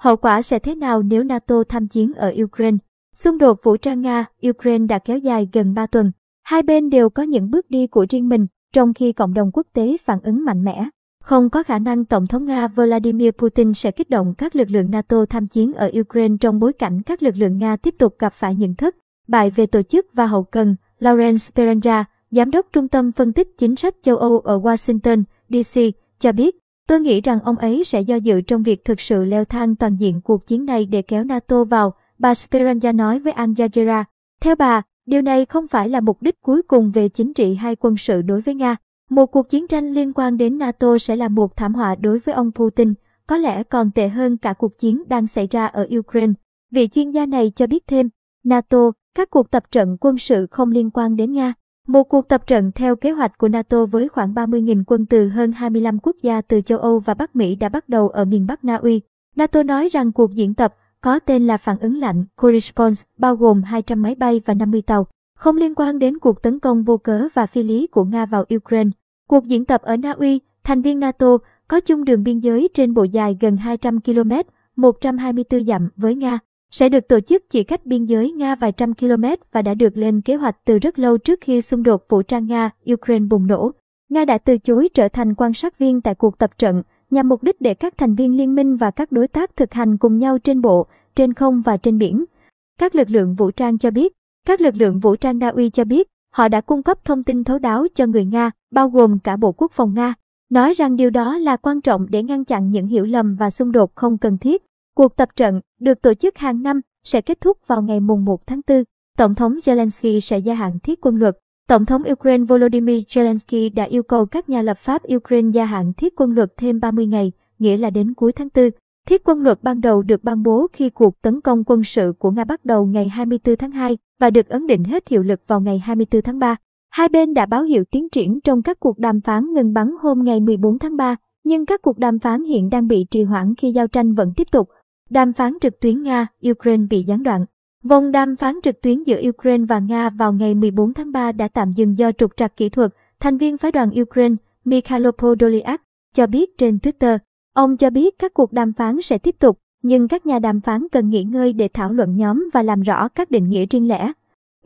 Hậu quả sẽ thế nào nếu NATO tham chiến ở Ukraine? Xung đột vũ trang Nga-Ukraine đã kéo dài gần 3 tuần. Hai bên đều có những bước đi của riêng mình, trong khi cộng đồng quốc tế phản ứng mạnh mẽ. Không có khả năng Tổng thống Nga Vladimir Putin sẽ kích động các lực lượng NATO tham chiến ở Ukraine trong bối cảnh các lực lượng Nga tiếp tục gặp phải những thất bại về tổ chức và hậu cần. Lawrence Peranja, Giám đốc Trung tâm Phân tích Chính sách châu Âu ở Washington, D.C., cho biết, tôi nghĩ rằng ông ấy sẽ do dự trong việc thực sự leo thang toàn diện cuộc chiến này để kéo NATO vào, bà Speranza nói với Al Jazeera. Theo bà, điều này không phải là mục đích cuối cùng về chính trị hay quân sự đối với Nga. Một cuộc chiến tranh liên quan đến NATO sẽ là một thảm họa đối với ông Putin, có lẽ còn tệ hơn cả cuộc chiến đang xảy ra ở Ukraine. Vị chuyên gia này cho biết thêm, NATO, các cuộc tập trận quân sự không liên quan đến Nga. Một cuộc tập trận theo kế hoạch của NATO với khoảng 30.000 quân từ hơn 25 quốc gia từ châu Âu và Bắc Mỹ đã bắt đầu ở miền Bắc Na Uy. NATO nói rằng cuộc diễn tập có tên là phản ứng lạnh Corresponse, bao gồm 200 máy bay và 50 tàu, không liên quan đến cuộc tấn công vô cớ và phi lý của Nga vào Ukraine. Cuộc diễn tập ở Na Uy, thành viên NATO, có chung đường biên giới trên bộ dài gần 200 km, 124 dặm với Nga, sẽ được tổ chức chỉ cách biên giới Nga vài trăm km và đã được lên kế hoạch từ rất lâu trước khi xung đột vũ trang Nga-Ukraine bùng nổ. Nga đã từ chối trở thành quan sát viên tại cuộc tập trận, nhằm mục đích để các thành viên liên minh và các đối tác thực hành cùng nhau trên bộ, trên không và trên biển. Các lực lượng vũ trang cho biết, các lực lượng vũ trang Na Uy cho biết, họ đã cung cấp thông tin thấu đáo cho người Nga, bao gồm cả Bộ Quốc phòng Nga, nói rằng điều đó là quan trọng để ngăn chặn những hiểu lầm và xung đột không cần thiết. Cuộc tập trận, được tổ chức hàng năm, sẽ kết thúc vào ngày mùng 1 tháng 4. Tổng thống Zelensky sẽ gia hạn thiết quân luật. Tổng thống Ukraine Volodymyr Zelensky đã yêu cầu các nhà lập pháp Ukraine gia hạn thiết quân luật thêm 30 ngày, nghĩa là đến cuối tháng 4. Thiết quân luật ban đầu được ban bố khi cuộc tấn công quân sự của Nga bắt đầu ngày 24 tháng 2 và được ấn định hết hiệu lực vào ngày 24 tháng 3. Hai bên đã báo hiệu tiến triển trong các cuộc đàm phán ngừng bắn hôm ngày 14 tháng 3, nhưng các cuộc đàm phán hiện đang bị trì hoãn khi giao tranh vẫn tiếp tục. Đàm phán trực tuyến Nga-Ukraine bị gián đoạn. Vòng đàm phán trực tuyến giữa Ukraine và Nga vào ngày 14 tháng 3 đã tạm dừng do trục trặc kỹ thuật, thành viên phái đoàn Ukraine Mikhailo Podolyak cho biết trên Twitter. Ông cho biết các cuộc đàm phán sẽ tiếp tục, nhưng các nhà đàm phán cần nghỉ ngơi để thảo luận nhóm và làm rõ các định nghĩa riêng lẻ.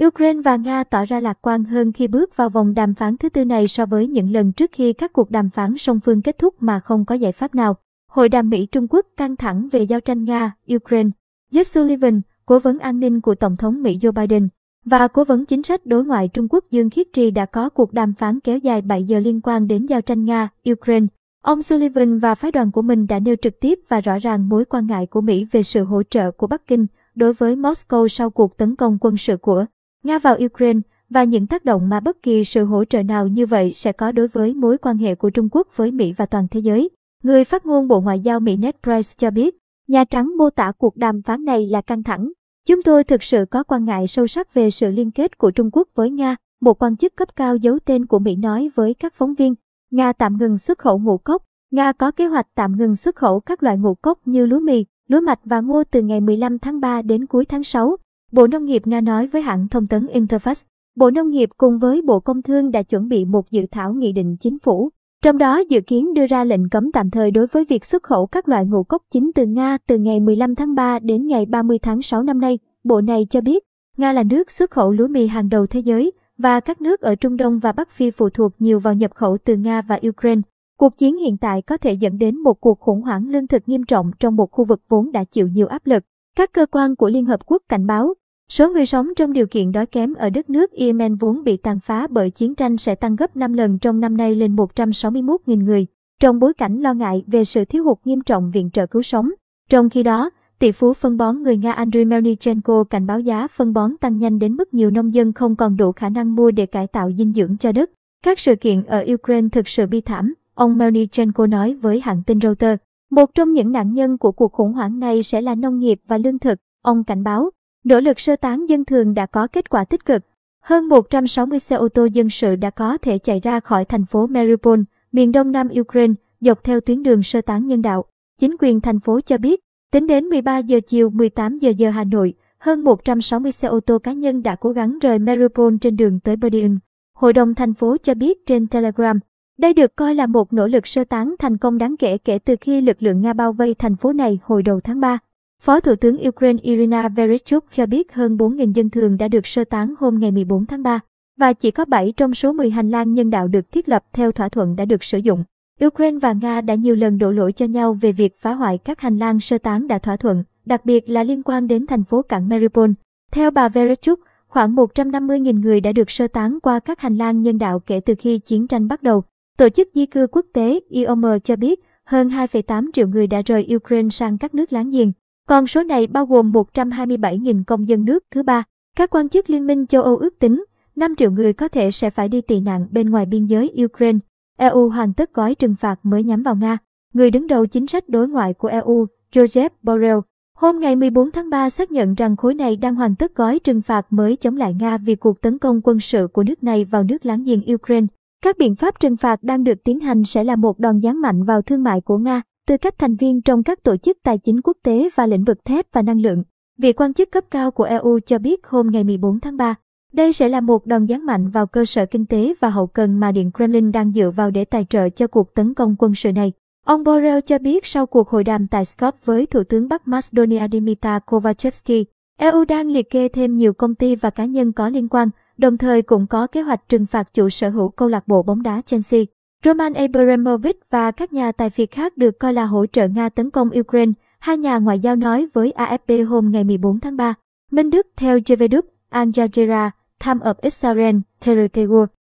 Ukraine và Nga tỏ ra lạc quan hơn khi bước vào vòng đàm phán thứ tư này so với những lần trước khi các cuộc đàm phán song phương kết thúc mà không có giải pháp nào. Hội đàm Mỹ-Trung Quốc căng thẳng về giao tranh Nga-Ukraine. Jake Sullivan, cố vấn an ninh của Tổng thống Mỹ Joe Biden, và cố vấn chính sách đối ngoại Trung Quốc Dương Khiết Trì đã có cuộc đàm phán kéo dài 7 giờ liên quan đến giao tranh Nga-Ukraine. Ông Sullivan và phái đoàn của mình đã nêu trực tiếp và rõ ràng mối quan ngại của Mỹ về sự hỗ trợ của Bắc Kinh đối với Moscow sau cuộc tấn công quân sự của Nga vào Ukraine và những tác động mà bất kỳ sự hỗ trợ nào như vậy sẽ có đối với mối quan hệ của Trung Quốc với Mỹ và toàn thế giới. Người phát ngôn Bộ Ngoại giao Mỹ Ned Price cho biết, Nhà Trắng mô tả cuộc đàm phán này là căng thẳng. Chúng tôi thực sự có quan ngại sâu sắc về sự liên kết của Trung Quốc với Nga, một quan chức cấp cao giấu tên của Mỹ nói với các phóng viên. Nga tạm ngừng xuất khẩu ngũ cốc. Nga có kế hoạch tạm ngừng xuất khẩu các loại ngũ cốc như lúa mì, lúa mạch và ngô từ ngày 15 tháng 3 đến cuối tháng 6. Bộ Nông nghiệp Nga nói với hãng thông tấn Interfax. Bộ Nông nghiệp cùng với Bộ Công Thương đã chuẩn bị một dự thảo nghị định chính phủ. Trong đó dự kiến đưa ra lệnh cấm tạm thời đối với việc xuất khẩu các loại ngũ cốc chính từ Nga từ ngày 15 tháng 3 đến ngày 30 tháng 6 năm nay. Bộ này cho biết, Nga là nước xuất khẩu lúa mì hàng đầu thế giới, và các nước ở Trung Đông và Bắc Phi phụ thuộc nhiều vào nhập khẩu từ Nga và Ukraine. Cuộc chiến hiện tại có thể dẫn đến một cuộc khủng hoảng lương thực nghiêm trọng trong một khu vực vốn đã chịu nhiều áp lực. Các cơ quan của Liên Hợp Quốc cảnh báo, số người sống trong điều kiện đói kém ở đất nước Yemen vốn bị tàn phá bởi chiến tranh sẽ tăng gấp 5 lần trong năm nay lên 161.000 người, trong bối cảnh lo ngại về sự thiếu hụt nghiêm trọng viện trợ cứu sống. Trong khi đó, tỷ phú phân bón người Nga Andriy Melnichenko cảnh báo giá phân bón tăng nhanh đến mức nhiều nông dân không còn đủ khả năng mua để cải tạo dinh dưỡng cho đất. Các sự kiện ở Ukraine thực sự bi thảm, ông Melnichenko nói với hãng tin Reuters. Một trong những nạn nhân của cuộc khủng hoảng này sẽ là nông nghiệp và lương thực, ông cảnh báo. Nỗ lực sơ tán dân thường đã có kết quả tích cực. Hơn 160 xe ô tô dân sự đã có thể chạy ra khỏi thành phố Mariupol, miền đông nam Ukraine, dọc theo tuyến đường sơ tán nhân đạo. Chính quyền thành phố cho biết, tính đến 13 giờ chiều 18 giờ giờ Hà Nội, hơn 160 xe ô tô cá nhân đã cố gắng rời Mariupol trên đường tới Berdyansk. Hội đồng thành phố cho biết trên Telegram, Đây được coi là một nỗ lực sơ tán thành công đáng kể kể từ khi lực lượng Nga bao vây thành phố này hồi đầu tháng 3. Phó Thủ tướng Ukraine Irina Vereshchuk cho biết hơn 4.000 dân thường đã được sơ tán hôm ngày 14 tháng 3, và chỉ có 7 trong số 10 hành lang nhân đạo được thiết lập theo thỏa thuận đã được sử dụng. Ukraine và Nga đã nhiều lần đổ lỗi cho nhau về việc phá hoại các hành lang sơ tán đã thỏa thuận, đặc biệt là liên quan đến thành phố cảng Mariupol. Theo bà Vereshchuk, khoảng 150.000 người đã được sơ tán qua các hành lang nhân đạo kể từ khi chiến tranh bắt đầu. Tổ chức di cư quốc tế IOM cho biết hơn 2,8 triệu người đã rời Ukraine sang các nước láng giềng. Con số này bao gồm 127.000 công dân nước thứ ba. Các quan chức Liên minh châu Âu ước tính 5 triệu người có thể sẽ phải đi tị nạn bên ngoài biên giới Ukraine. EU hoàn tất gói trừng phạt mới nhắm vào Nga. Người đứng đầu chính sách đối ngoại của EU, Joseph Borrell, hôm ngày 14 tháng 3 xác nhận rằng khối này đang hoàn tất gói trừng phạt mới chống lại Nga vì cuộc tấn công quân sự của nước này vào nước láng giềng Ukraine. Các biện pháp trừng phạt đang được tiến hành sẽ là một đòn giáng mạnh vào thương mại của Nga, tư cách thành viên trong các tổ chức tài chính quốc tế và lĩnh vực thép và năng lượng. Vị quan chức cấp cao của EU cho biết hôm ngày 14 tháng 3, đây sẽ là một đòn giáng mạnh vào cơ sở kinh tế và hậu cần mà Điện Kremlin đang dựa vào để tài trợ cho cuộc tấn công quân sự này. Ông Borrell cho biết sau cuộc hội đàm tại Scott với Thủ tướng Bắc Macedonia Dimitar Kovachevsky, EU đang liệt kê thêm nhiều công ty và cá nhân có liên quan, đồng thời cũng có kế hoạch trừng phạt chủ sở hữu câu lạc bộ bóng đá Chelsea. Roman Abramovich và các nhà tài phiệt khác được coi là hỗ trợ Nga tấn công Ukraine, hai nhà ngoại giao nói với AFP hôm ngày 14 tháng 3. Minh Đức theo Jeveduk, Al Jazeera, Time of Israel, Terror